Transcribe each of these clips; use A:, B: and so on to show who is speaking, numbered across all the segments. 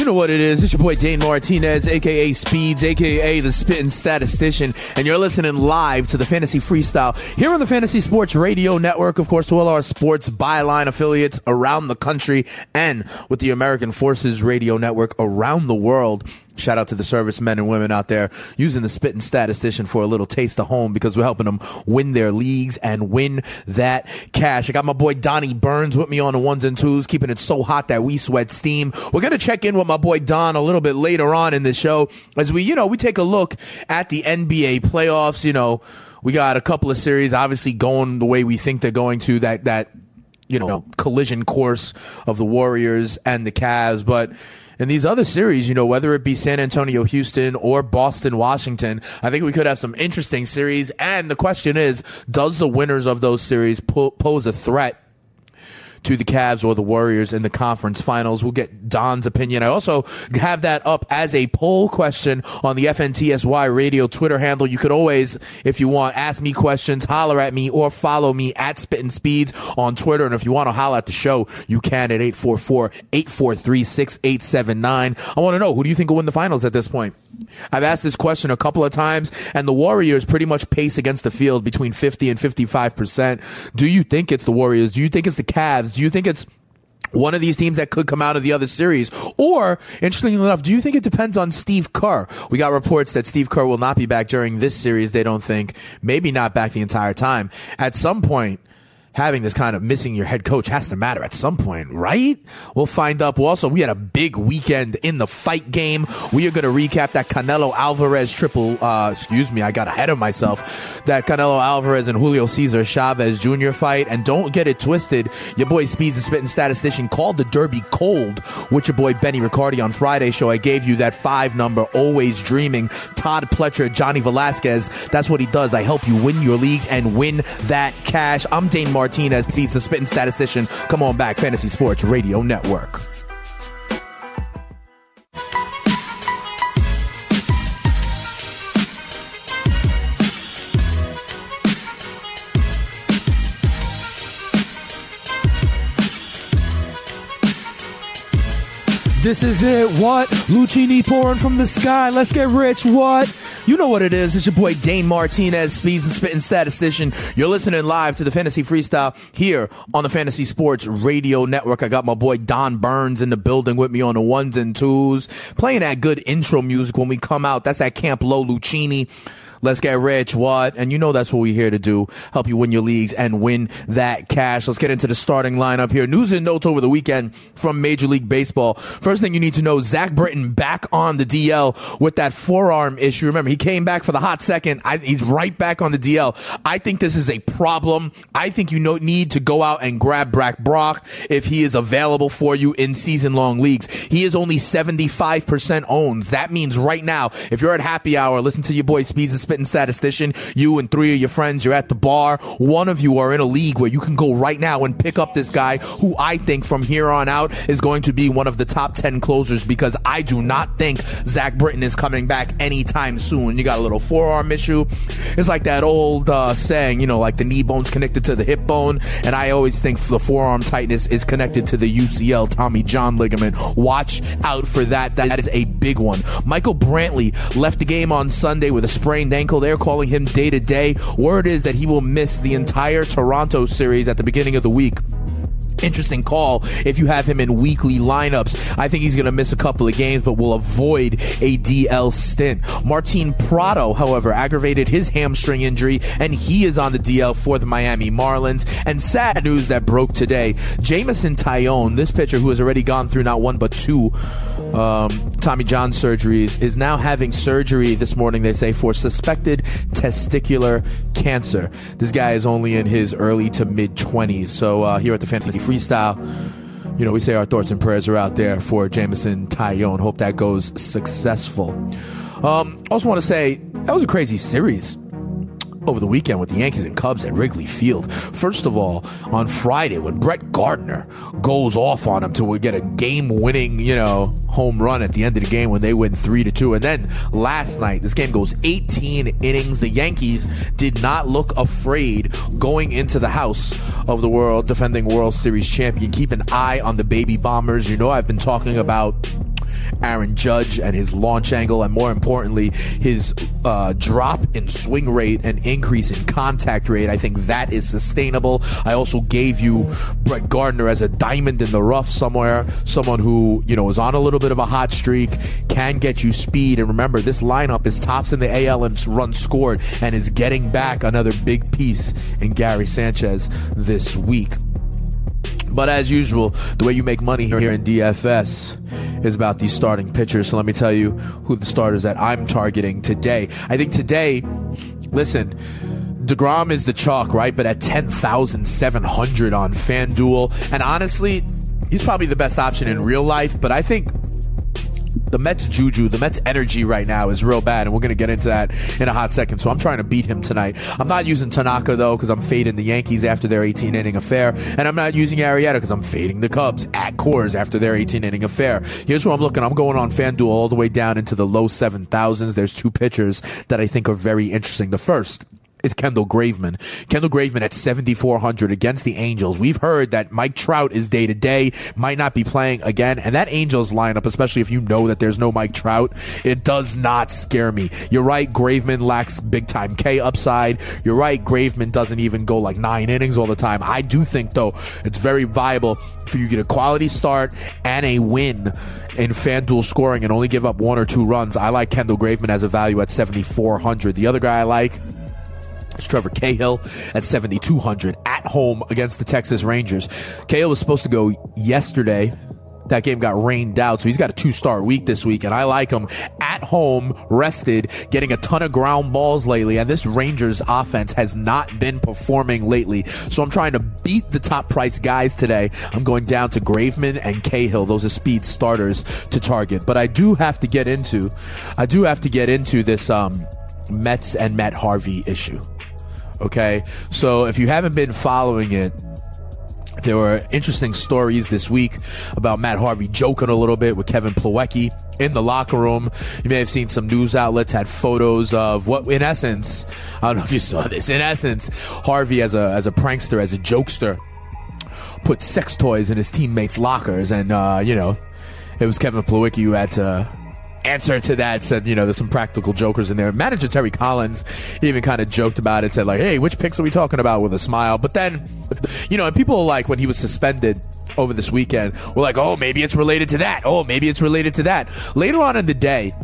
A: You know what it is. It's your boy Dane Martinez, aka Speeds, aka the Spitting Statistician, and you're listening live to the Fantasy Freestyle here on the Fantasy Sports Radio Network. Of course, to all our sports byline affiliates around the country and with the American Forces Radio Network around the world. Shout out to the servicemen and women out there using the spitting statistician for a little taste of home because we're helping them win their leagues and win that cash. I got my boy Donnie Burns with me on the ones and twos, keeping it so hot that we sweat steam. We're going to check in with my boy Don a little bit later on in the show as we, you know, we take a look at the NBA playoffs. You know, we got a couple of series obviously going the way we think they're going to that, that, you know, collision course of the Warriors and the Cavs, but in these other series, you know, whether it be San Antonio, Houston, or Boston, Washington, I think we could have some interesting series. And the question is, does the winners of those series po- pose a threat to the Cavs or the Warriors in the conference finals. We'll get Don's opinion. I also have that up as a poll question on the FNTSY radio Twitter handle. You could always, if you want, ask me questions, holler at me, or follow me at Spittin' Speeds on Twitter. And if you want to holler at the show, you can at 844-843-6879. I want to know, who do you think will win the finals at this point? I've asked this question a couple of times, and the Warriors pretty much pace against the field between 50 and 55%. Do you think it's the Warriors? Do you think it's the Cavs? Do you think it's one of these teams that could come out of the other series. Or, interestingly enough, do you think it depends on Steve Kerr? We got reports that Steve Kerr will not be back during this series. They don't think, maybe not back the entire time. At some point, having this kind of missing your head coach has to matter at some point, right? We'll find up. Also, we had a big weekend in the fight game. We are going to recap that Canelo Alvarez triple, uh, excuse me, I got ahead of myself. That Canelo Alvarez and Julio Cesar Chavez Jr. fight. And don't get it twisted. Your boy Speeds the Spitting Statistician called the Derby cold with your boy Benny Riccardi on Friday show. I gave you that five number, always dreaming. Todd Pletcher, Johnny Velazquez. That's what he does. I help you win your leagues and win that cash. I'm Dane Martinez, Speeds the Spitting Statistician. Come on back, Fantasy Sports Radio Network. This is it. What? Luchini pouring from the sky. Let's get rich. What? You know what it is. It's your boy Dane Martinez, Speeds and Spitting Statistician. You're listening live to the Fantasy Freestyle here on the Fantasy Sports Radio Network. I got my boy Don Burns in the building with me on the ones and twos, playing that good intro music when we come out. That's that Camp Lo Luchini. Let's get rich. What? And you know that's what we're here to do. Help you win your leagues and win that cash. Let's get into the starting lineup here. News and notes over the weekend from Major League Baseball. First thing you need to know, Zach Britton back on the DL with that forearm issue. Remember, he came back for the hot second. I, he's right back on the DL. I think this is a problem. I think you know, need to go out and grab Brad Brach if he is available for you in season long leagues. He is only 75% owns. That means right now, if you're at happy hour, listen to your boy Speeds and Spitting Statistician, you and three of your friends, you're at the bar. One of you are in a league where you can go right now and pick up this guy who I think from here on out is going to be one of the top 10 closers because I do not think Zach Britton is coming back anytime soon. You got a little forearm issue. It's like that old uh, saying, you know, like the knee bone's connected to the hip bone. And I always think the forearm tightness is connected to the UCL, Tommy John ligament. Watch out for that. That is a big one. Michael Brantley left the game on Sunday with a sprained ankle. They're calling him day to day. Word is that he will miss the entire Toronto series at the beginning of the week interesting call if you have him in weekly lineups. I think he's going to miss a couple of games, but will avoid a DL stint. Martin Prado, however, aggravated his hamstring injury, and he is on the DL for the Miami Marlins. And sad news that broke today Jameson Taillon, this pitcher who has already gone through not one but two um, Tommy John surgeries, is now having surgery this morning, they say, for suspected testicular cancer. This guy is only in his early to mid 20s. So uh, here at the Fantasy Freestyle, you know, we say our thoughts and prayers are out there for Jameson Taillon. Hope that goes successful. Um, also want to say that was a crazy series over the weekend with the Yankees and Cubs at Wrigley Field. First of all, on Friday when Brett Gardner goes off on him to get a game-winning, you know, home run at the end of the game when they win 3 to 2. And then last night, this game goes 18 innings. The Yankees did not look afraid going into the house of the world defending World Series champion. Keep an eye on the baby bombers. You know I've been talking about Aaron Judge and his launch angle, and more importantly, his uh, drop in swing rate and increase in contact rate. I think that is sustainable. I also gave you Brett Gardner as a diamond in the rough somewhere, someone who you know is on a little bit of a hot streak, can get you speed. And remember, this lineup is tops in the AL and runs scored, and is getting back another big piece in Gary Sanchez this week. But as usual, the way you make money here in DFS is about these starting pitchers. So let me tell you who the starters that I'm targeting today. I think today, listen, DeGrom is the chalk, right? But at 10,700 on FanDuel. And honestly, he's probably the best option in real life. But I think the Mets juju, the Mets energy right now is real bad, and we're going to get into that in a hot second. So I'm trying to beat him tonight. I'm not using Tanaka though because I'm fading the Yankees after their 18 inning affair, and I'm not using Arrieta because I'm fading the Cubs at Coors after their 18 inning affair. Here's where I'm looking. I'm going on FanDuel all the way down into the low 7,000s. There's two pitchers that I think are very interesting. The first is Kendall Graveman. Kendall Graveman at 7,400 against the Angels. We've heard that Mike Trout is day to day, might not be playing again. And that Angels lineup, especially if you know that there's no Mike Trout, it does not scare me. You're right, Graveman lacks big time K upside. You're right, Graveman doesn't even go like nine innings all the time. I do think, though, it's very viable for you to get a quality start and a win in FanDuel scoring and only give up one or two runs. I like Kendall Graveman as a value at 7,400. The other guy I like, it's Trevor Cahill at 7,200 at home against the Texas Rangers. Cahill was supposed to go yesterday. That game got rained out, so he's got a two star week this week, and I like him at home, rested, getting a ton of ground balls lately. And this Rangers offense has not been performing lately. So I'm trying to beat the top price guys today. I'm going down to Graveman and Cahill. Those are speed starters to target. But I do have to get into, I do have to get into this um, Mets and Matt Harvey issue. Okay. So if you haven't been following it, there were interesting stories this week about Matt Harvey joking a little bit with Kevin Plawecki in the locker room. You may have seen some news outlets had photos of what, in essence, I don't know if you saw this. In essence, Harvey as a as a prankster, as a jokester, put sex toys in his teammates' lockers, and uh, you know, it was Kevin Plawecki who had to answer to that said, you know, there's some practical jokers in there. Manager Terry Collins even kind of joked about it, said like, hey, which picks are we talking about with a smile? But then, you know, and people like when he was suspended over this weekend were like, oh, maybe it's related to that. Oh, maybe it's related to that. Later on in the day,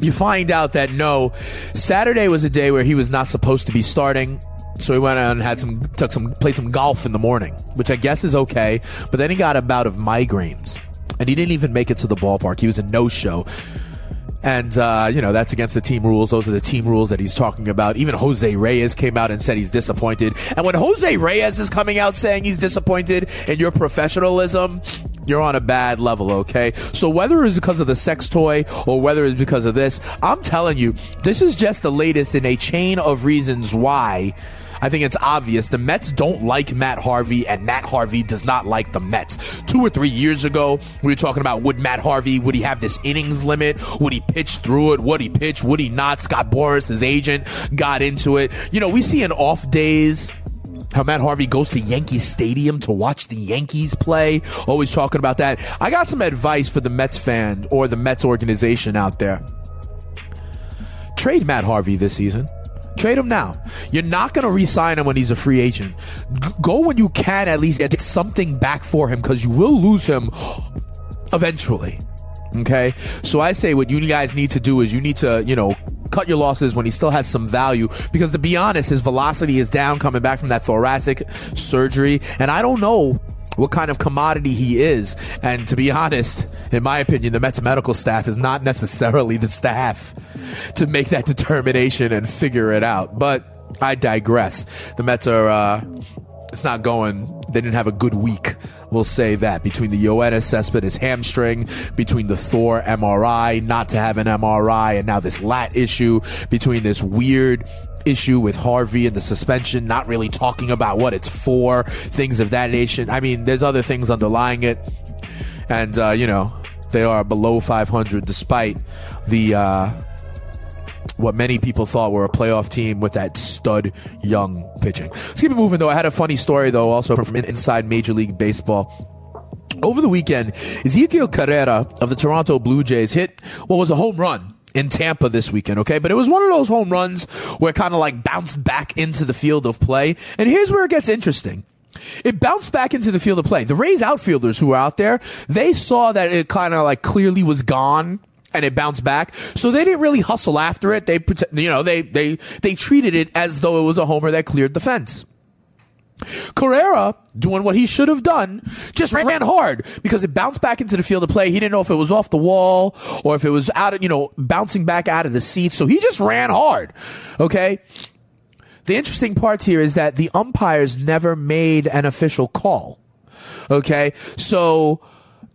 A: you find out that no, Saturday was a day where he was not supposed to be starting. So he went out and had some, took some, played some golf in the morning, which I guess is okay. But then he got a bout of migraines and he didn't even make it to the ballpark. He was a no show. And, uh, you know, that's against the team rules. Those are the team rules that he's talking about. Even Jose Reyes came out and said he's disappointed. And when Jose Reyes is coming out saying he's disappointed in your professionalism, you're on a bad level, okay? So whether it's because of the sex toy or whether it's because of this, I'm telling you, this is just the latest in a chain of reasons why I think it's obvious the Mets don't like Matt Harvey, and Matt Harvey does not like the Mets. Two or three years ago, we were talking about would Matt Harvey, would he have this innings limit? Would he pitch through it? Would he pitch? Would he not? Scott Boras, his agent, got into it. You know, we see in off days how Matt Harvey goes to Yankee Stadium to watch the Yankees play. Always talking about that. I got some advice for the Mets fan or the Mets organization out there. Trade Matt Harvey this season. Trade him now. You're not going to re-sign him when he's a free agent. Go when you can at least get something back for him because you will lose him eventually. Okay? So I say what you guys need to do is you need to, you know, cut your losses when he still has some value because to be honest, his velocity is down coming back from that thoracic surgery. And I don't know what kind of commodity he is. And to be honest, in my opinion, the Mets medical staff is not necessarily the staff to make that determination and figure it out. But I digress. The Mets are uh, it's not going. They didn't have a good week. We'll say that between the Yoenis Cespedes hamstring, between the Thor MRI, not to have an MRI, and now this lat issue, between this weird issue with Harvey and the suspension, not really talking about what it's for, things of that nation. I mean, there's other things underlying it, and uh, you know they are below 500 despite the. Uh, what many people thought were a playoff team with that stud young pitching. Let's keep it moving though. I had a funny story though, also from inside Major League Baseball. Over the weekend, Ezequiel Carrera of the Toronto Blue Jays hit what was a home run in Tampa this weekend, okay? But it was one of those home runs where it kind of like bounced back into the field of play. And here's where it gets interesting. It bounced back into the field of play. The Rays outfielders who were out there, they saw that it kind of like clearly was gone and it bounced back. So they didn't really hustle after it. They, you know, they, they, they treated it as though it was a homer that cleared the fence. Carrera, doing what he should have done, just ran hard because it bounced back into the field of play. He didn't know if it was off the wall or if it was out of, you know, bouncing back out of the seat. So he just ran hard. Okay. The interesting part here is that the umpires never made an official call. Okay. So,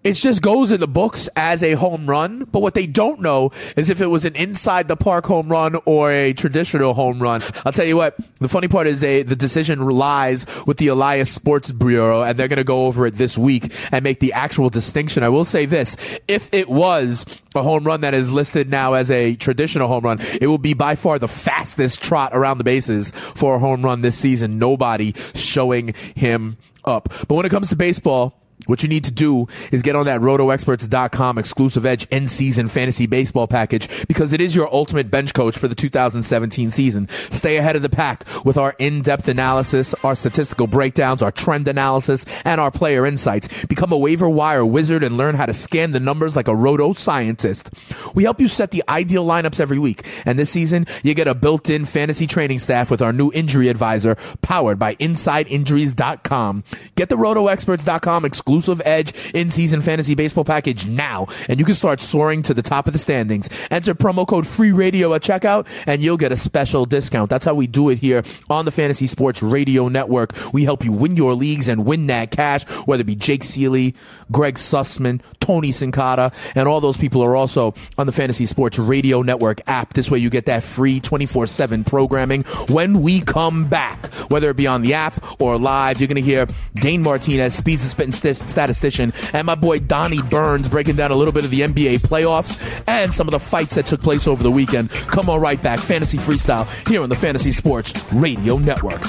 A: it just goes in the books as a home run. But what they don't know is if it was an inside the park home run or a traditional home run. I'll tell you what. The funny part is a the decision lies with the Elias Sports Bureau, and they're going to go over it this week and make the actual distinction. I will say this: if it was a home run that is listed now as a traditional home run, it will be by far the fastest trot around the bases for a home run this season. Nobody showing him up. But when it comes to baseball what you need to do is get on that rotoexperts.com exclusive edge end season fantasy baseball package because it is your ultimate bench coach for the 2017 season. Stay ahead of the pack with our in-depth analysis, our statistical breakdowns, our trend analysis, and our player insights. Become a waiver wire wizard and learn how to scan the numbers like a roto scientist. We help you set the ideal lineups every week. And this season, you get a built-in fantasy training staff with our new injury advisor powered by InsideInjuries.com. Get the rotoexperts.com exclusive exclusive Edge in season fantasy baseball package now, and you can start soaring to the top of the standings. Enter promo code free radio at checkout, and you'll get a special discount. That's how we do it here on the Fantasy Sports Radio Network. We help you win your leagues and win that cash, whether it be Jake Ciely, Greg Sussman, Tony Sincata, and all those people are also on the Fantasy Sports Radio Network app. This way you get that free 24 7 programming when we come back, whether it be on the app or live. You're going to hear Dane Martinez, Speeds and Spitting statistician, and my boy Donnie Burns breaking down a little bit of the NBA playoffs and some of the fights that took place over the weekend. Come on right back, Fantasy Freestyle, here on the Fantasy Sports Radio Network.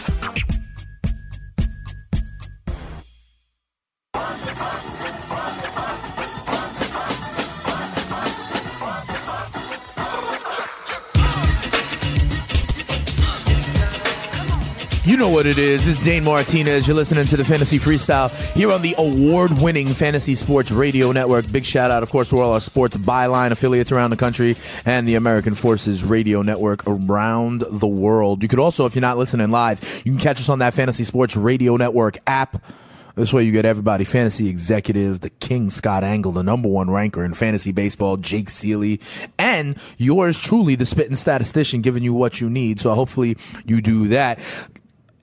A: You know what it is. It's Dane Martinez. You're listening to the Fantasy Freestyle here on the award winning Fantasy Sports Radio Network. Big shout out, of course, to all our sports byline affiliates around the country and the American Forces Radio Network around the world. You could also, if you're not listening live, you can catch us on that Fantasy Sports Radio Network app. This way you get everybody fantasy executive, the King Scott Engel, the number one ranker in fantasy baseball, Jake Ciely, and yours truly, the spitting statistician, giving you what you need. So hopefully you do that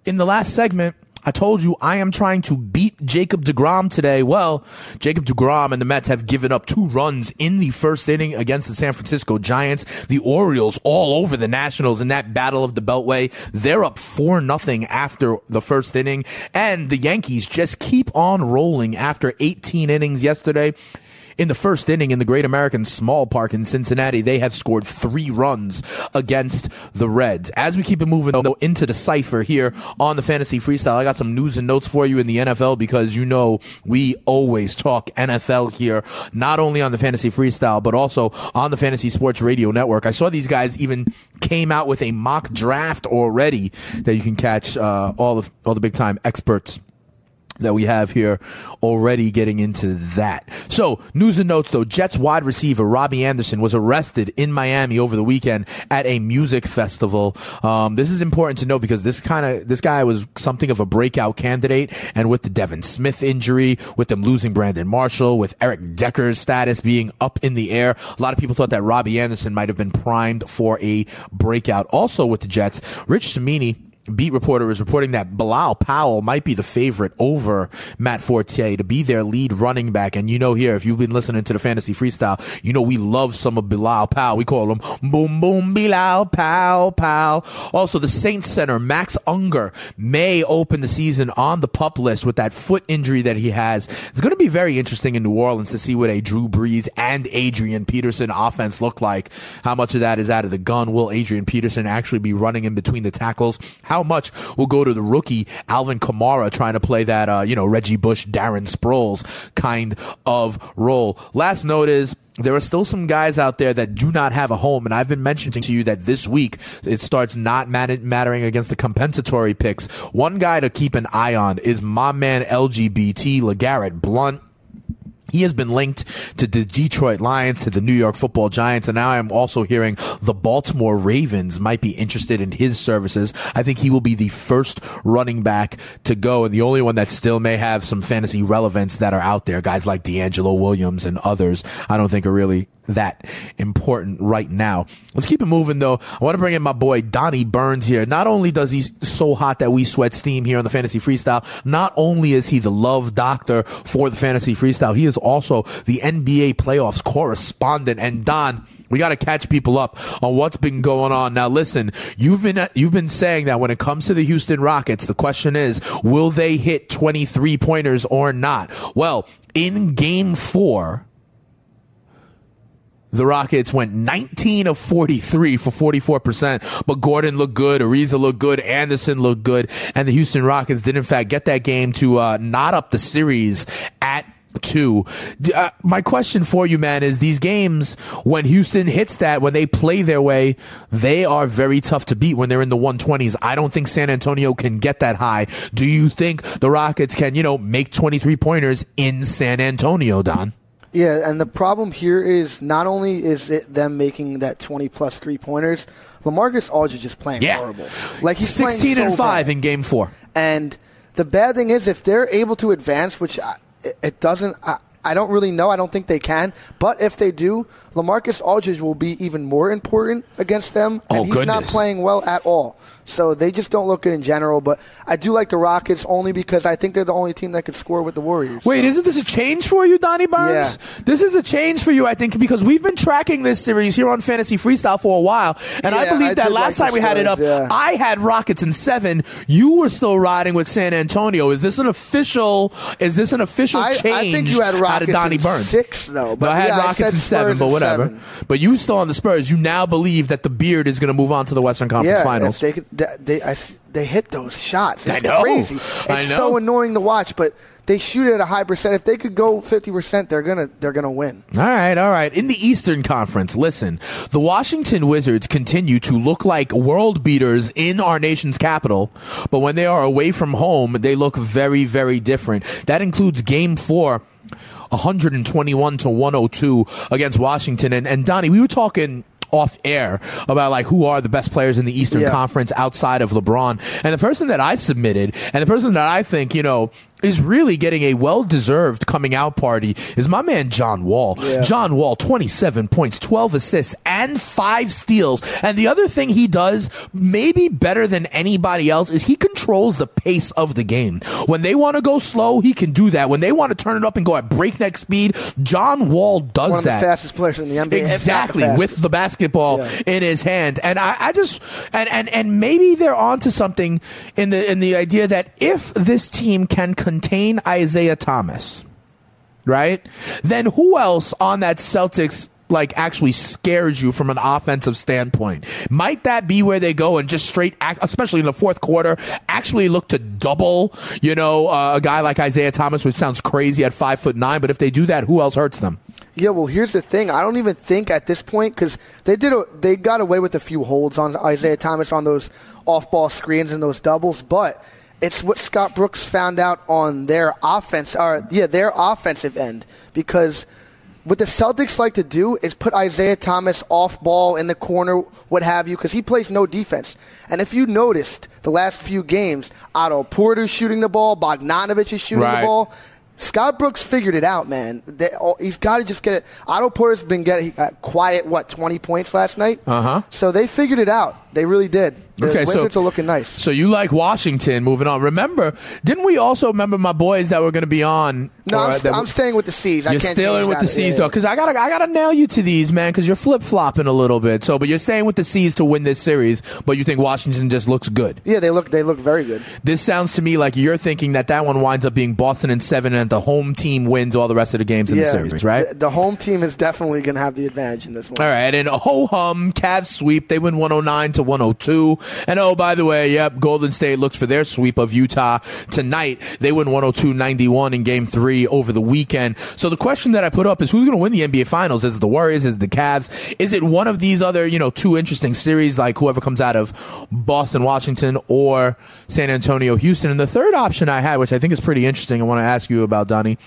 A: in the last segment, I told you I am trying to beat Jacob DeGrom today. Well, Jacob DeGrom and the Mets have given up two runs in the first inning against the San Francisco Giants. The Orioles all over the Nationals in that battle of the Beltway. They're up 4 nothing after the first inning. And the Yankees just keep on rolling after 18 innings yesterday. In the first inning in the Great American Small Park in Cincinnati, they have scored three runs against the Reds. As we keep it moving though into the cipher here on the Fantasy Freestyle, I got some news and notes for you in the NFL because you know we always talk NFL here, not only on the Fantasy Freestyle, but also on the Fantasy Sports Radio Network. I saw these guys even came out with a mock draft already that you can catch uh, all of all the big time experts that we have here already getting into that. So, news and notes though, Jets wide receiver Robbie Anderson was arrested in Miami over the weekend at a music festival. Um, this is important to know because this kind of, this guy was something of a breakout candidate. And with the Devin Smith injury, with them losing Brandon Marshall, with Eric Decker's status being up in the air, a lot of people thought that Robbie Anderson might have been primed for a breakout. Also with the Jets, Rich Cimini beat reporter is reporting that Bilal Powell might be the favorite over Matt Forte to be their lead running back. And you know, here, if you've been listening to the fantasy freestyle, you know, we love some of Bilal Powell. We call him Boom Boom Bilal Powell Powell. Also, the Saints center, Max Unger, may open the season on the pup list with that foot injury that he has. It's going to be very interesting in New Orleans to see what a Drew Brees and Adrian Peterson offense look like. How much of that is out of the gun? Will Adrian Peterson actually be running in between the tackles? How much will go to the rookie Alvin Kamara trying to play that, uh, you know, Reggie Bush, Darren Sproles kind of role? Last note is there are still some guys out there that do not have a home, and I've been mentioning to you that this week it starts not mattering against the compensatory picks. One guy to keep an eye on is my man LGBT LeGarrette Blount. He has been linked to the Detroit Lions, to the New York football giants, and now I'm also hearing the Baltimore Ravens might be interested in his services. I think he will be the first running back to go and the only one that still may have some fantasy relevance that are out there. Guys like DeAngelo Williams and others, I don't think are really that important right now. Let's keep it moving though. I want to bring in my boy Donnie Burns here. Not only does he so hot that we sweat steam here on the fantasy freestyle, not only is he the love doctor for the fantasy freestyle, he is also the NBA playoffs correspondent. And Don, we got to catch people up on what's been going on. Now, listen, you've been you've been saying that when it comes to the Houston Rockets, the question is, will they hit 23 pointers or not? Well, in game 4, the Rockets went 19 of 43 for 44%, but Gordon looked good, Ariza looked good, Anderson looked good, and the Houston Rockets did in fact get that game to uh, knot up the series at two. Uh, my question for you, man, is these games when Houston hits that, when they play their way, they are very tough to beat when they're in the 120s. I don't think San Antonio can get that high. Do you think the Rockets can, you know, make 23 pointers in San Antonio, Don?
B: Yeah, and the problem here is not only is it them making that 20 plus three pointers, Lamarcus Aldridge is playing
A: yeah.
B: horrible. Like he's
A: 16
B: and
A: so 5
B: bad.
A: in game 4.
B: And the bad thing is if they're able to advance, which I, it doesn't I, I don't really know. I don't think they can. But if they do, Lamarcus Aldridge will be even more important against them. And
A: oh,
B: he's
A: goodness.
B: not playing well at all. So they just don't look good in general. But I do like the Rockets only because I think they're the only team that could score with the Warriors.
A: Wait,
B: so.
A: isn't this a change for you, Donnie Barnes?
B: Yeah.
A: This is a change for you, I think, because we've been tracking this series here on Fantasy Freestyle for a while. And I believe
B: I
A: that last
B: like
A: time we had it up,
B: yeah.
A: I had Rockets in seven. You were still riding with San Antonio. Is this an official is this an official
B: I,
A: change
B: I think you had
A: out
B: Rockets
A: of Donnie
B: in
A: Burns?
B: six though. But
A: No, I had
B: yeah,
A: Rockets
B: said
A: in seven,
B: Spurs
A: but whatever.
B: seven.
A: But you still on the Spurs. You now believe that the beard is going to move on to the Western Conference
B: yeah,
A: Finals.
B: If they, could, they, they, I they hit those shots. It's
A: I know.
B: crazy. It's
A: know.
B: so annoying to watch, but they shoot at a high percent. If they could go fifty percent, they're gonna they're gonna win.
A: All right, all right. In the Eastern Conference, listen, the Washington Wizards continue to look like world beaters in our nation's capital, but when they are away from home, they look very, very different. That includes game four. 121 to 102 against Washington. And, and Donnie, we were talking off air about like who are the best players in the Eastern
B: Yeah.
A: Conference outside of LeBron. And the person that I submitted and the person that I think, you know, is really getting a well-deserved coming out party is my man John Wall.
B: Yeah.
A: John Wall, 27 points, 12 assists, and five steals. And the other thing he does, maybe better than anybody else, is he controls the pace of the game. When they want to go slow, he can do that. When they want to turn it up and go at breakneck speed, John Wall does
B: One of
A: that.
B: the fastest players in the NBA. not the
A: Exactly, with the basketball
B: Yeah.
A: in his hand. And I, I just and, and and maybe they're onto something in the in the idea that if this team can contain Isaiah Thomas, right? Then who else on that Celtics like actually scares you from an offensive standpoint? Might that be where they go and just straight act, especially in the fourth quarter, actually look to double, you know, uh, a guy like Isaiah Thomas, which sounds crazy at five foot nine, but if they do that, who else hurts them?
B: Yeah, well, here's the thing. I don't even think at this point because they did a, they got away with a few holds on Isaiah Thomas on those off-ball screens and those doubles, but it's what Scott Brooks found out on their offense, or yeah, their offensive end because. What the Celtics like to do is put Isaiah Thomas off ball in the corner, what have you, because he plays no defense. And if you noticed the last few games, Otto Porter's shooting the ball, Bogdanovich is shooting
A: Right.
B: the ball. Scott Brooks figured it out, man. They, oh, he's got to just get it. Otto Porter's been getting uh, quiet, what, 20 points last night?
A: Uh-huh.
B: So they figured it out. They really did. The
A: Okay, so-
B: Wizards are looking nice.
A: So you like Washington? Moving on. Remember, didn't we also remember my boys that were going to be on?
B: No, I'm, st- I'm staying with the C's. I
A: You're
B: can't
A: still in with the C's
B: Yeah,
A: though, because I gotta I gotta nail you to these, man, because you're flip flopping a little bit. So, but you're staying with the C's to win this series, but you think Washington just looks good.
B: Yeah, they look they look very good.
A: This sounds to me like you're thinking that that one winds up being Boston in seven, and the home team wins all the rest of the games in
B: yeah,
A: the series, right?
B: The, the home team is definitely going to have the advantage in this one.
A: All right, and ho hum, Cavs sweep. They win 109 to 102. And oh, by the way, yep, Golden State looks for their sweep of Utah tonight. They win 102-91 in Game Three over the weekend. So the question that I put up is, who's going to win the NBA Finals? Is it the Warriors? Is it the Cavs? Is it one of these other, you know, two interesting series like whoever comes out of Boston, Washington, or San Antonio, Houston? And the third option I had, which I think is pretty interesting, I want to ask you about, Donnie,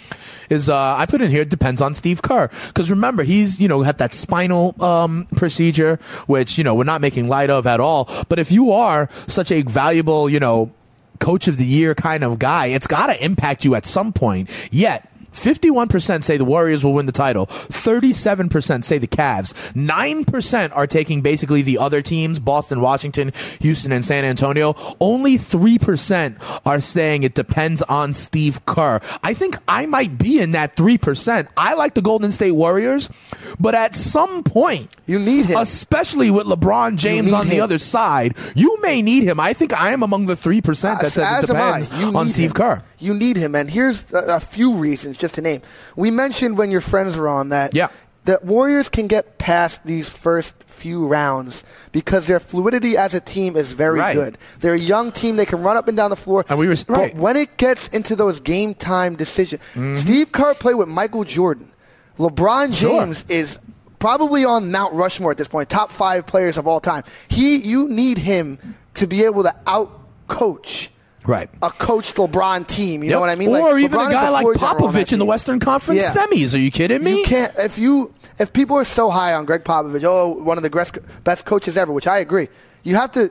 A: is uh, I put in here. It depends on Steve Kerr because remember he's you know had that spinal um, procedure, which you know we're not making light of at all. But if you are such a valuable you know coach of the year kind of guy, it's got to impact you at some point. Yet. 51% say the Warriors will win the title. 37% say the Cavs. 9% are taking basically the other teams, Boston, Washington, Houston, and San Antonio. Only 3% are saying it depends on Steve Kerr. I think I might be in that 3%. I like the Golden State Warriors, but at some point,
B: You need him.
A: especially with LeBron James on the other side, you may need him. I think I am among the 3% that says it
B: as am I.
A: depends on Steve
B: him.
A: Kerr.
B: You need him, and here's a, a few reasons just to name. We mentioned when your friends were on that.
A: Yeah.
B: The Warriors can get past these first few rounds because their fluidity as a team is very
A: Right.
B: good. They're a young team; they can run up and down the floor.
A: And we were-
B: but
A: right.
B: when it gets into those game time decisions,
A: Mm-hmm.
B: Steve Kerr played with Michael Jordan. LeBron
A: Sure.
B: James is probably on Mount Rushmore at this point, top five players of all time. He, you need him to be able to out coach
A: Right.
B: a coached LeBron team. You know what I mean?
A: Or
B: Like,
A: even
B: LeBron
A: a guy like
B: floor general on that
A: Popovich in the. Western Conference
B: Yeah.
A: semis. Are you kidding me?
B: You can't if you if people are so high on Gregg Popovich, oh, one of the best coaches ever, which I agree. You have to.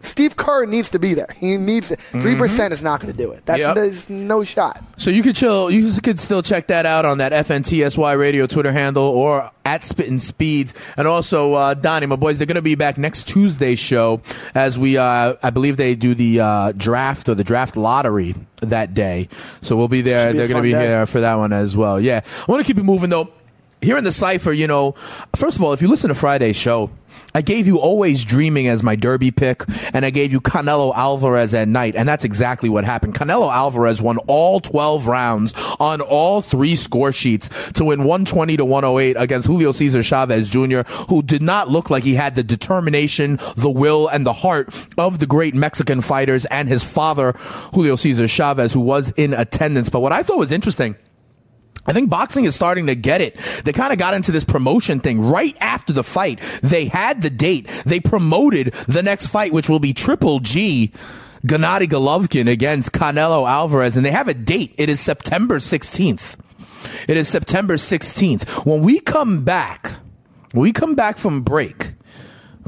B: Steve Kerr needs to be there. He needs 3 percent is not going to do it. That's
A: Mm-hmm. Yep.
B: there's no shot.
A: So you could chill. You could still check that out on that FNTSY Radio Twitter handle or at Spittin' Speeds. And also, uh, Donnie, my boys, they're going to be back next Tuesday's show as we, uh, I believe they do the uh, draft or the draft lottery that day. So we'll be there.
B: Be
A: they're going to be
B: day.
A: here for that one as well. Yeah. I want to keep it moving though. Here in the cipher, you know, first of all, if you listen to Friday's show, I gave you always dreaming as my derby pick, and I gave you Canelo Alvarez at night, and that's exactly what happened. Canelo Alvarez won all 12 rounds on all three score sheets to win 120 to 108 against Julio Cesar Chavez Jr., who did not look like he had the determination, the will, and the heart of the great Mexican fighters and his father, Julio Cesar Chavez, who was in attendance. But what I thought was interesting. I think boxing is starting to get it. They kind of got into this promotion thing right after the fight. They had the date. They promoted the next fight, which will be Triple G. Gennady Golovkin against Canelo Alvarez, and they have a date. It is September 16th. It is September 16th. When we come back, when we come back from break,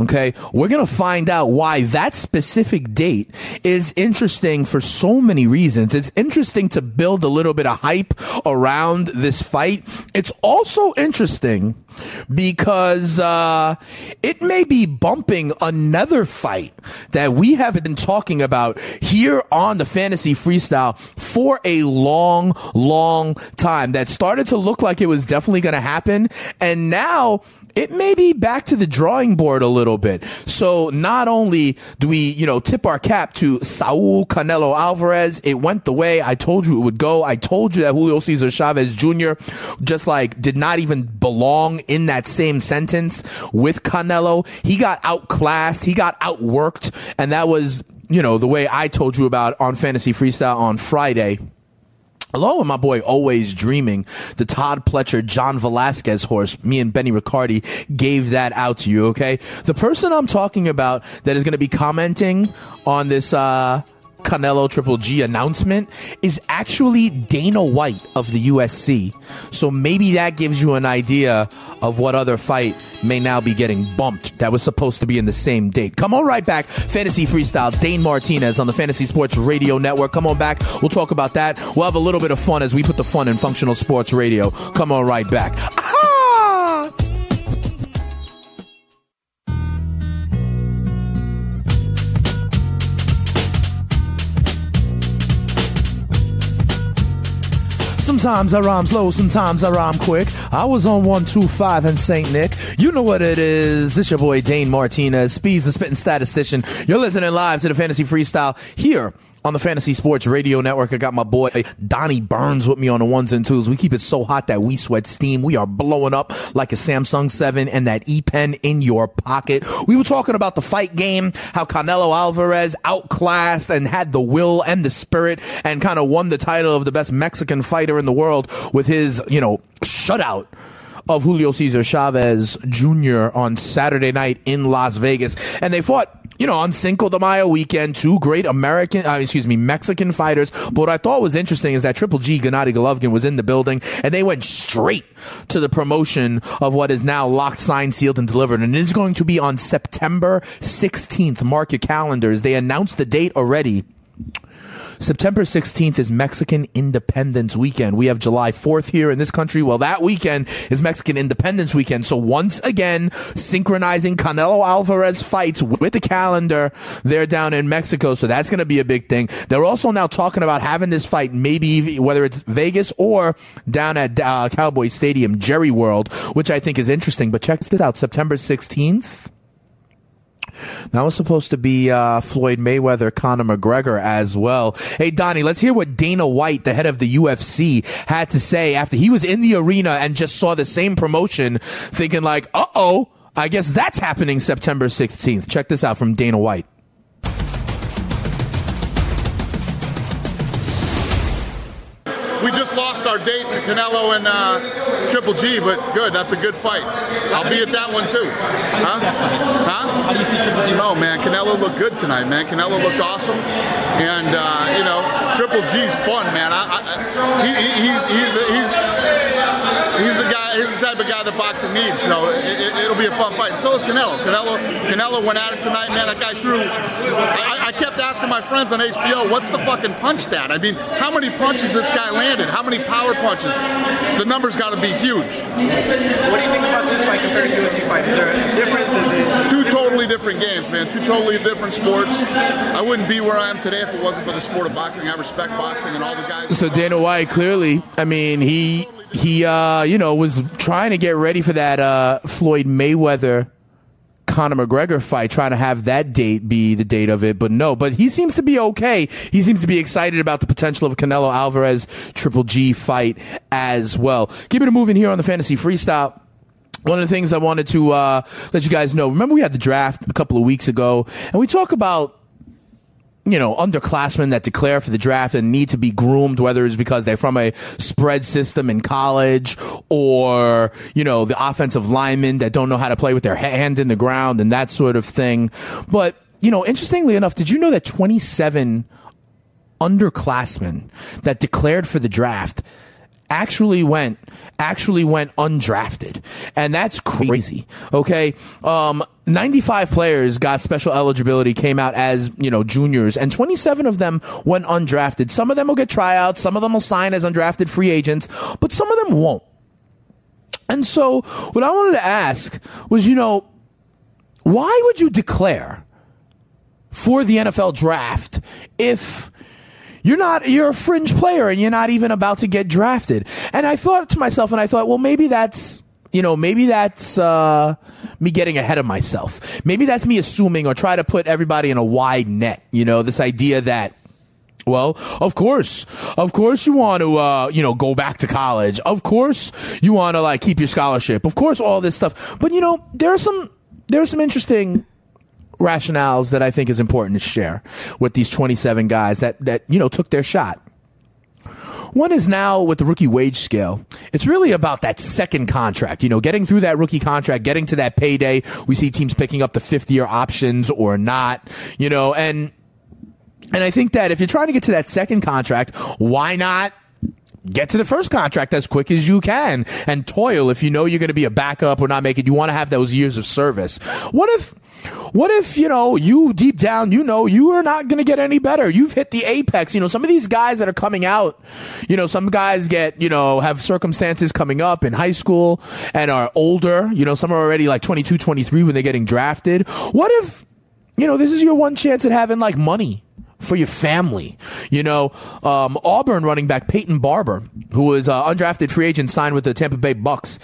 A: Okay, we're going to find out why that specific date is interesting for so many reasons. It's interesting to build a little bit of hype around this fight. It's also interesting because uh, it may be bumping another fight that we have been talking about here on the Fantasy Freestyle for a long, long time. That started to look like it was definitely going to happen, and now it may be back to the drawing board a little bit. So not only do we, you know, tip our cap to Saul Canelo Alvarez, it went the way I told you it would go. I told you that Julio Cesar Chavez Jr. just like did not even belong in that same sentence with Canelo. He got outclassed. He got outworked. And that was, you know, the way I told you about on Fantasy Freestyle on Friday. Along with my boy Always Dreaming, the Todd Pletcher, John Velazquez horse, me and Benny Riccardi gave that out to you, okay? The person I'm talking about that is going to be commenting on this, uh, Canelo Triple G announcement is actually Dana White of the UFC. So maybe that gives you an idea of what other fight may now be getting bumped that was supposed to be in the same date. Come on right back. Fantasy Freestyle, Dane Martinez on the Fantasy Sports Radio Network. Come on back. We'll talk about that. We'll have a little bit of fun as we put the fun in functional sports radio. Come on right back. Ah! Sometimes I rhyme slow, sometimes I rhyme quick. I was on 125 in St. Nick. You know what it is. It's your boy Dane Martinez, Speeds and Spitting Statistician. You're listening live to the Fantasy Freestyle here on the Fantasy Sports Radio Network. I got my boy Donnie Burns with me on the ones and twos. We keep it so hot that we sweat steam. We are blowing up like a Samsung 7 and that E Pen in your pocket. We were talking about the fight game, how Canelo Alvarez outclassed and had the will and the spirit and kind of won the title of the best Mexican fighter in the world with his, you know, shutout of Julio Cesar Chavez Jr. on Saturday night in Las Vegas. And they fought you know, on Cinco de Mayo weekend, two great American, uh, excuse me, Mexican fighters. But what I thought was interesting is that Triple G Gennady Golovkin was in the building and they went straight to the promotion of what is now locked, signed, sealed, and delivered. And it is going to be on September 16th. Mark your calendars. They announced the date already. September 16th is Mexican Independence Weekend. We have July 4th here in this country. Well, that weekend is Mexican Independence Weekend. So once again, synchronizing Canelo Alvarez fights with the calendar. They're down in Mexico. So that's going to be a big thing. They're also now talking about having this fight, maybe whether it's Vegas or down at uh, Cowboy Stadium, Jerry World, which I think is interesting. But check this out. September 16th. That was supposed to be uh, Floyd Mayweather, Conor McGregor as well. Hey, Donnie, let's hear what Dana White, the head of the UFC, had to say after he was in the arena and just saw the same promotion, thinking like, uh oh, I guess that's happening September 16th. Check this out from Dana White.
C: We just lost our date Canelo and uh, Triple G, but good. That's a good fight. I'll be at that one too. Huh? Huh?
D: How do you see Triple G?
C: Oh man, Canelo looked good tonight, man. Canelo looked awesome, and uh, you know, Triple G's fun, man. I, I, he, he, he's, he's, he's, he's the guy. He's the type of guy that boxing needs. So it, will be a fun fight. So is Canelo. Canelo, Canelo went at it tonight, man. That guy threw. I, I kept asking my friends on HBO, what's the fucking punch stat? I mean, how many punches this guy landed? How many power punches? The number's got to be huge.
D: What do you think about this fight compared to UFC fight? Is there a difference? Is
C: Two totally different games, man. Two totally different sports. I wouldn't be where I am today if it wasn't for the sport of boxing. I respect boxing and all the guys.
A: So Dana White clearly, I mean, he he uh, you know was trying to get ready for that uh, Floyd Mayweather Conor McGregor fight, trying to have that date be the date of it, but no. But he seems to be okay. He seems to be excited about the potential of Canelo Alvarez Triple G fight as well. Keep it moving here on the fantasy freestyle. One of the things I wanted to uh, let you guys know. Remember, we had the draft a couple of weeks ago, and we talk about you know, underclassmen that declare for the draft and need to be groomed, whether it's because they're from a spread system in college or, you know, the offensive linemen that don't know how to play with their hand in the ground and that sort of thing. But, you know, interestingly enough, did you know that 27 underclassmen that declared for the draft actually went actually went undrafted. And that's crazy. Okay? Um 95 players got special eligibility came out as you know juniors and 27 of them went undrafted. Some of them will get tryouts some of them will sign as undrafted free agents but some of them won't. And so what i wanted to ask was you know why would you declare for the nfl draft if you're not, you're a fringe player and you're not even about to get drafted. And I thought to myself, and I thought, well, maybe that's, you know, maybe that's uh, me getting ahead of myself. Maybe that's me assuming or try to put everybody in a wide net. You know, this idea that well, of course, of course you want to, uh, you know, go back to college. Of course you want to like keep your scholarship. Of course, all this stuff. But you know, there are some there are some interesting rationales that I think is important to share with these 27 guys that, that, you know, took their shot. One is now with the rookie wage scale. It's really about that second contract, you know, getting through that rookie contract, getting to that payday. We see teams picking up the fifth year options or not, you know, and, and I think that if you're trying to get to that second contract, why not get to the first contract as quick as you can and toil if you know you're going to be a backup or not make it. You want to have those years of service. What if what if, you know, you deep down, you know, you are not going to get any better. You've hit the apex. You know, some of these guys that are coming out, you know, some guys get, you know, have circumstances coming up in high school and are older. You know, some are already like 22, 23 when they're getting drafted. What if, you know, this is your one chance at having like money for your family. You know, um, Auburn running back Peyton Barber, who was uh, undrafted free agent signed with the Tampa Bay Bucks.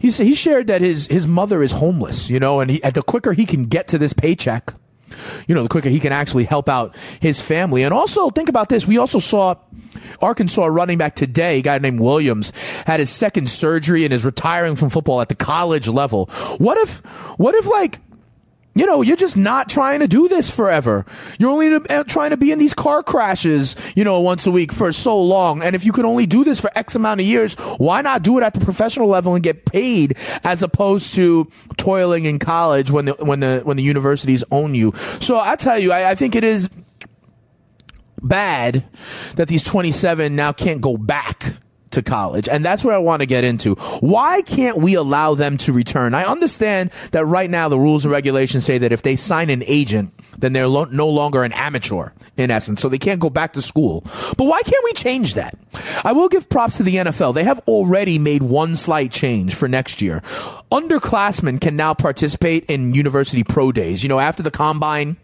A: He, he shared that his, his mother is homeless, you know, and he, the quicker he can get to this paycheck, you know, the quicker he can actually help out his family. And also, think about this. We also saw Arkansas running back today, a guy named Williams, had his second surgery and is retiring from football at the college level. What if, what if like, you know, you're just not trying to do this forever. You're only uh, trying to be in these car crashes, you know, once a week for so long. And if you can only do this for X amount of years, why not do it at the professional level and get paid as opposed to toiling in college when the when the when the universities own you? So I tell you, I, I think it is bad that these 27 now can't go back to college. And that's where I want to get into. Why can't we allow them to return? I understand that right now the rules and regulations say that if they sign an agent, then they're lo- no longer an amateur in essence. So they can't go back to school. But why can't we change that? I will give props to the NFL. They have already made one slight change for next year. Underclassmen can now participate in university pro days. You know, after the combine,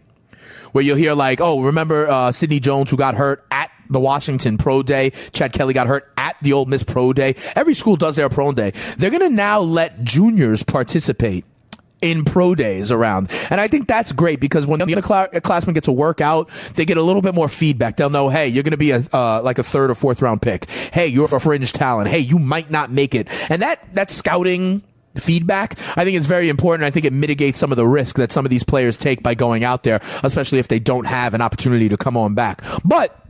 A: where you'll hear like, oh, remember uh, Sidney Jones who got hurt at the Washington Pro Day. Chad Kelly got hurt the Ole Miss Pro Day. Every school does their Pro Day. They're going to now let juniors participate in pro days around. And I think that's great because when the classmen get to work out, they get a little bit more feedback. They'll know, hey, you're going to be a uh, like a third or fourth round pick. Hey, you're a fringe talent. Hey, you might not make it. And that that scouting feedback, I think it's very important. I think it mitigates some of the risk that some of these players take by going out there, especially if they don't have an opportunity to come on back. But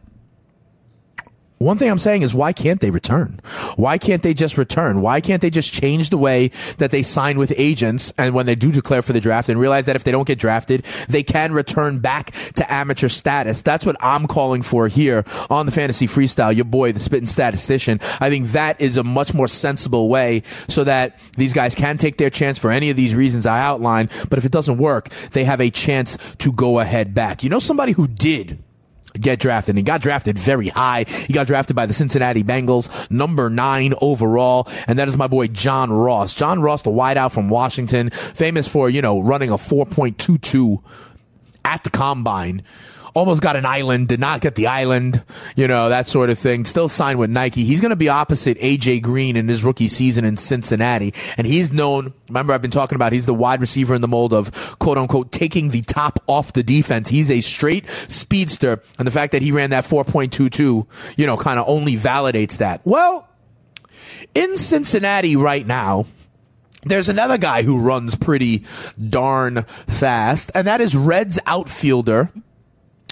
A: one thing I'm saying is why can't they return? Why can't they just return? Why can't they just change the way that they sign with agents and when they do declare for the draft and realize that if they don't get drafted, they can return back to amateur status? That's what I'm calling for here on the fantasy freestyle. Your boy, the spitting statistician. I think that is a much more sensible way so that these guys can take their chance for any of these reasons I outlined. But if it doesn't work, they have a chance to go ahead back. You know somebody who did get drafted. And he got drafted very high. He got drafted by the Cincinnati Bengals, number nine overall. And that is my boy John Ross. John Ross, the wideout from Washington, famous for, you know, running a 4.22 at the combine. Almost got an island, did not get the island, you know, that sort of thing. Still signed with Nike. He's going to be opposite AJ Green in his rookie season in Cincinnati. And he's known, remember I've been talking about, he's the wide receiver in the mold of quote unquote taking the top off the defense. He's a straight speedster. And the fact that he ran that 4.22, you know, kind of only validates that. Well, in Cincinnati right now, there's another guy who runs pretty darn fast, and that is Reds outfielder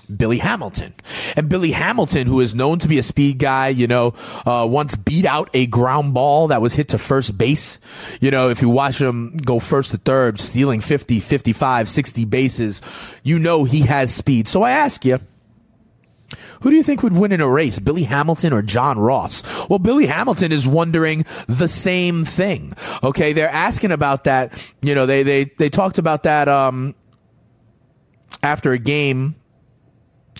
A: Billy Hamilton. And Billy Hamilton, who is known to be a speed guy, you know, uh, once beat out a ground ball that was hit to first base. You know, if you watch him go first to third, stealing 50, 55, 60 bases, you know he has speed. So I ask you, who do you think would win in a race, Billy Hamilton or John Ross? Well, Billy Hamilton is wondering the same thing. Okay, they're asking about that. You know, they they they talked about that um, after a game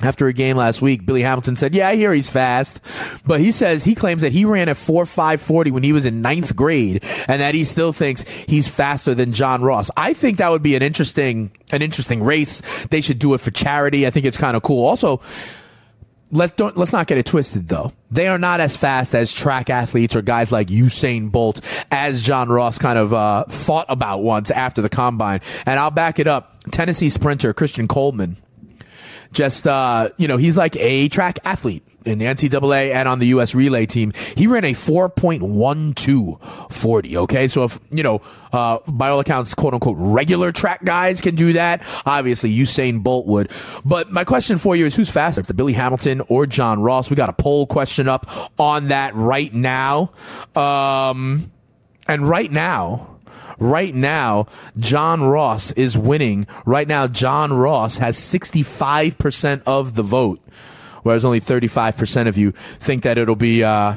A: after a game last week, Billy Hamilton said, Yeah, I hear he's fast. But he says he claims that he ran at 4 5 40 when he was in ninth grade and that he still thinks he's faster than John Ross. I think that would be an interesting an interesting race. They should do it for charity. I think it's kind of cool. Also, let's don't let's not get it twisted though. They are not as fast as track athletes or guys like Usain Bolt as John Ross kind of uh, thought about once after the combine. And I'll back it up. Tennessee sprinter Christian Coleman just uh, you know he's like a track athlete in the NCAA and on the U.S. relay team. He ran a 4.12 40. Okay, so if you know uh, by all accounts, quote unquote, regular track guys can do that. Obviously, Usain Bolt would. But my question for you is, who's faster, the Billy Hamilton or John Ross? We got a poll question up on that right now, um, and right now. Right now, John Ross is winning. Right now, John Ross has 65% of the vote, whereas only 35% of you think that it'll be uh,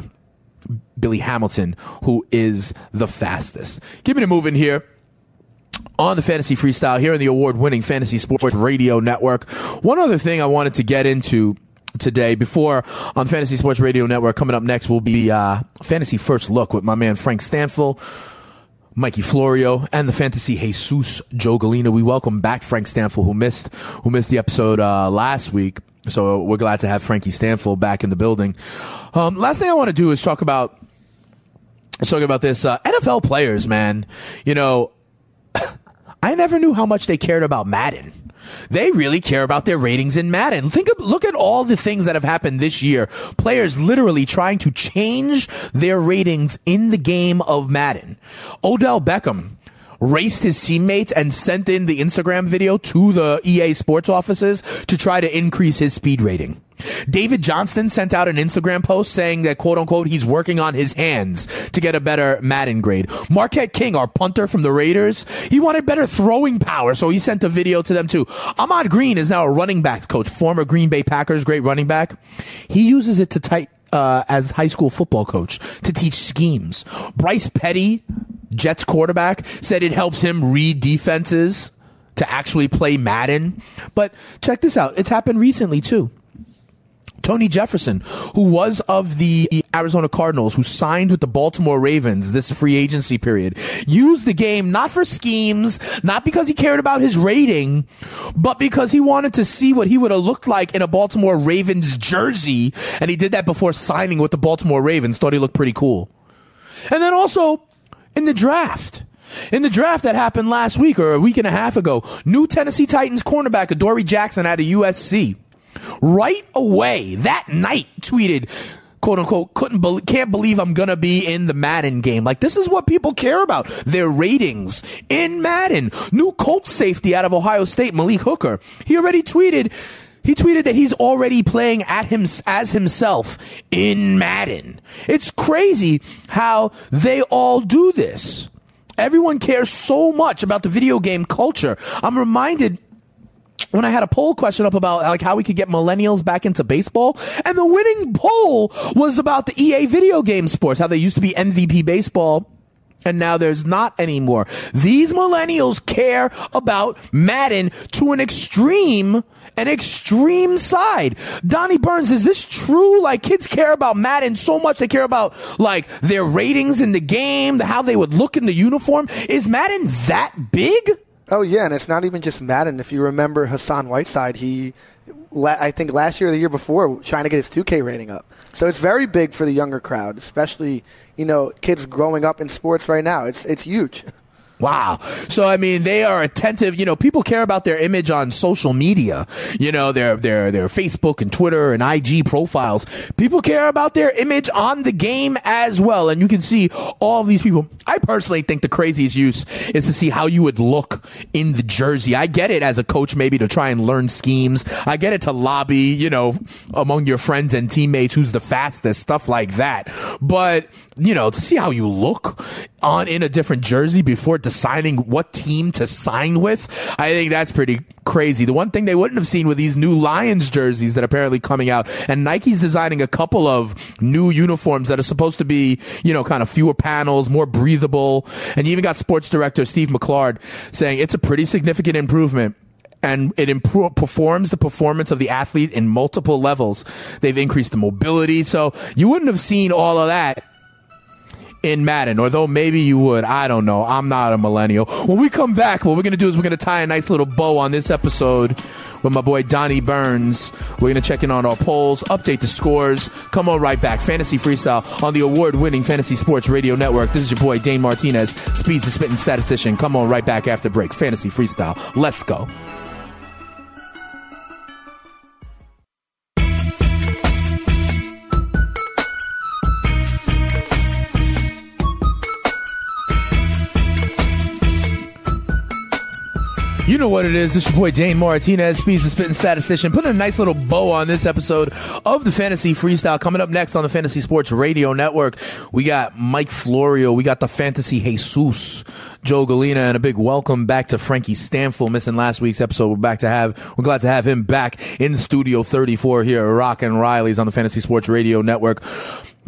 A: Billy Hamilton who is the fastest. Keeping it moving here on the Fantasy Freestyle here in the award winning Fantasy Sports Radio Network. One other thing I wanted to get into today before on Fantasy Sports Radio Network coming up next will be uh, Fantasy First Look with my man Frank Stanfill. Mikey Florio and the fantasy Jesus Joe Galena. We welcome back Frank Stanfill, who missed who missed the episode uh, last week. So we're glad to have Frankie Stanfield back in the building. Um, last thing I want to do is talk about let's talk about this uh, NFL players, man. You know, I never knew how much they cared about Madden. They really care about their ratings in Madden. Think of, look at all the things that have happened this year. Players literally trying to change their ratings in the game of Madden. Odell Beckham raced his teammates and sent in the Instagram video to the EA sports offices to try to increase his speed rating. David Johnson sent out an Instagram post saying that quote unquote he's working on his hands to get a better Madden grade. Marquette King, our punter from the Raiders, he wanted better throwing power, so he sent a video to them too. Ahman Green is now a running backs coach, former Green Bay Packers great running back. He uses it to tight uh, as high school football coach to teach schemes. Bryce Petty, Jets quarterback, said it helps him read defenses to actually play Madden. But check this out. It's happened recently too. Tony Jefferson, who was of the Arizona Cardinals, who signed with the Baltimore Ravens this free agency period, used the game not for schemes, not because he cared about his rating, but because he wanted to see what he would have looked like in a Baltimore Ravens jersey. And he did that before signing with the Baltimore Ravens. Thought he looked pretty cool. And then also in the draft. In the draft that happened last week or a week and a half ago, new Tennessee Titans cornerback Adoree Jackson out of USC right away that night tweeted quote unquote couldn't be- can't believe I'm gonna be in the Madden game. Like this is what people care about. Their ratings in Madden. New Colts safety out of Ohio State, Malik Hooker. He already tweeted he tweeted that he's already playing at him as himself in Madden. It's crazy how they all do this. Everyone cares so much about the video game culture. I'm reminded when I had a poll question up about like how we could get millennials back into baseball, and the winning poll was about the EA video game sports, how they used to be MVP baseball. And now there's not anymore. These millennials care about Madden to an extreme, an extreme side. Donnie Burns, is this true? Like kids care about Madden so much they care about like their ratings in the game, the, how they would look in the uniform. Is Madden that big?
B: Oh yeah, and it's not even just Madden. If you remember Hassan Whiteside, he, I think last year or the year before, trying to get his 2K rating up. So it's very big for the younger crowd, especially you know kids growing up in sports right now. It's it's huge.
A: Wow. So I mean, they are attentive. You know, people care about their image on social media. You know, their their their Facebook and Twitter and IG profiles. People care about their image on the game as well. And you can see all these people. I personally think the craziest use is to see how you would look in the jersey. I get it as a coach, maybe to try and learn schemes. I get it to lobby, you know, among your friends and teammates who's the fastest, stuff like that. But you know, to see how you look on in a different jersey before deciding what team to sign with, I think that's pretty crazy. The one thing they wouldn't have seen with these new Lions jerseys that are apparently coming out, and Nike's designing a couple of new uniforms that are supposed to be, you know, kind of fewer panels, more breathable, and you even got sports director Steve McClard saying it's a pretty significant improvement and it improve, performs the performance of the athlete in multiple levels. They've increased the mobility. So you wouldn't have seen all of that in Madden, or though maybe you would. I don't know. I'm not a millennial. When we come back, what we're going to do is we're going to tie a nice little bow on this episode with my boy Donnie Burns. We're going to check in on our polls, update the scores. Come on right back. Fantasy Freestyle on the award winning Fantasy Sports Radio Network. This is your boy Dane Martinez, Speeds the Spitting Statistician. Come on right back after break. Fantasy Freestyle. Let's go. You know what it is. It's your boy Dane Martinez, Speeds the Spitting Statistician, putting a nice little bow on this episode of the Fantasy Freestyle. Coming up next on the Fantasy Sports Radio Network, we got Mike Florio, we got the Fantasy Jesus, Joe Galena, and a big welcome back to Frankie Stanfield, missing last week's episode. We're back to have, we're glad to have him back in Studio 34 here at Rock and Riley's on the Fantasy Sports Radio Network.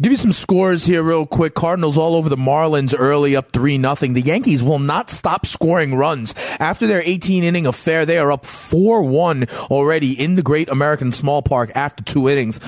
A: Give you some scores here real quick. Cardinals all over the Marlins early up 3 nothing. The Yankees will not stop scoring runs. After their 18 inning affair, they are up 4-1 already in the Great American Small Park after two innings.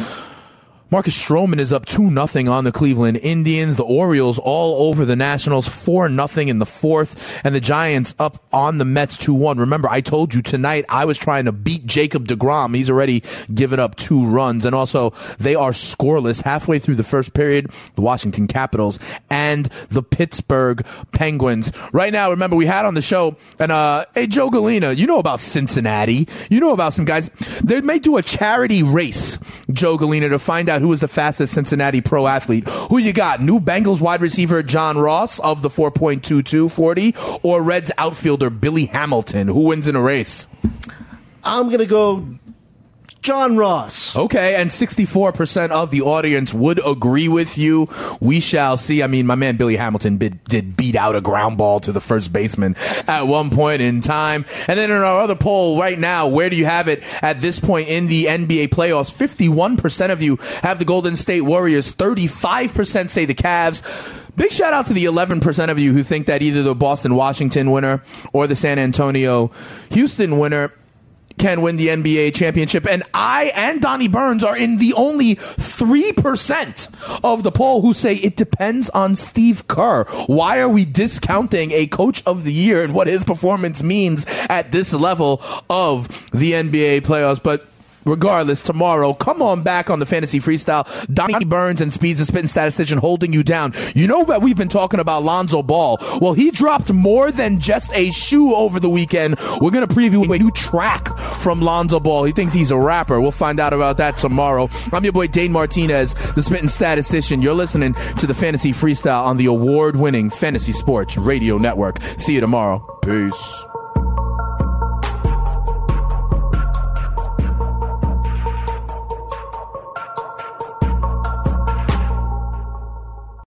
A: Marcus Stroman is up 2 nothing on the Cleveland Indians. The Orioles all over the Nationals 4 nothing in the fourth. And the Giants up on the Mets 2 1. Remember, I told you tonight I was trying to beat Jacob DeGrom. He's already given up two runs. And also, they are scoreless halfway through the first period. The Washington Capitals and the Pittsburgh Penguins. Right now, remember, we had on the show, and uh, hey, Joe Galena, you know about Cincinnati. You know about some guys. They may do a charity race, Joe Galena, to find out who is the fastest Cincinnati pro athlete. Who you got? New Bengals wide receiver John Ross of the 4.22 40 or Reds outfielder Billy Hamilton? Who wins in a race?
E: I'm going to go John Ross.
A: Okay, and 64% of the audience would agree with you. We shall see. I mean, my man Billy Hamilton did, did beat out a ground ball to the first baseman at one point in time. And then in our other poll right now, where do you have it at this point in the NBA playoffs? 51% of you have the Golden State Warriors, 35% say the Cavs. Big shout out to the 11% of you who think that either the Boston Washington winner or the San Antonio Houston winner can win the NBA championship. And I and Donnie Burns are in the only 3% of the poll who say it depends on Steve Kerr. Why are we discounting a coach of the year and what his performance means at this level of the NBA playoffs? But regardless, tomorrow, come on back on the fantasy freestyle. Donnie Burns and Speeds and Spitting Statistician holding you down. You know that we've been talking about Lonzo Ball. Well, he dropped more than just a shoe over the weekend. We're going to preview a new track from Lonzo Ball. He thinks he's a rapper. We'll find out about that tomorrow. I'm your boy Dane Martinez, the Spitting Statistician. You're listening to the Fantasy Freestyle on the award winning Fantasy Sports Radio Network. See you tomorrow. Peace.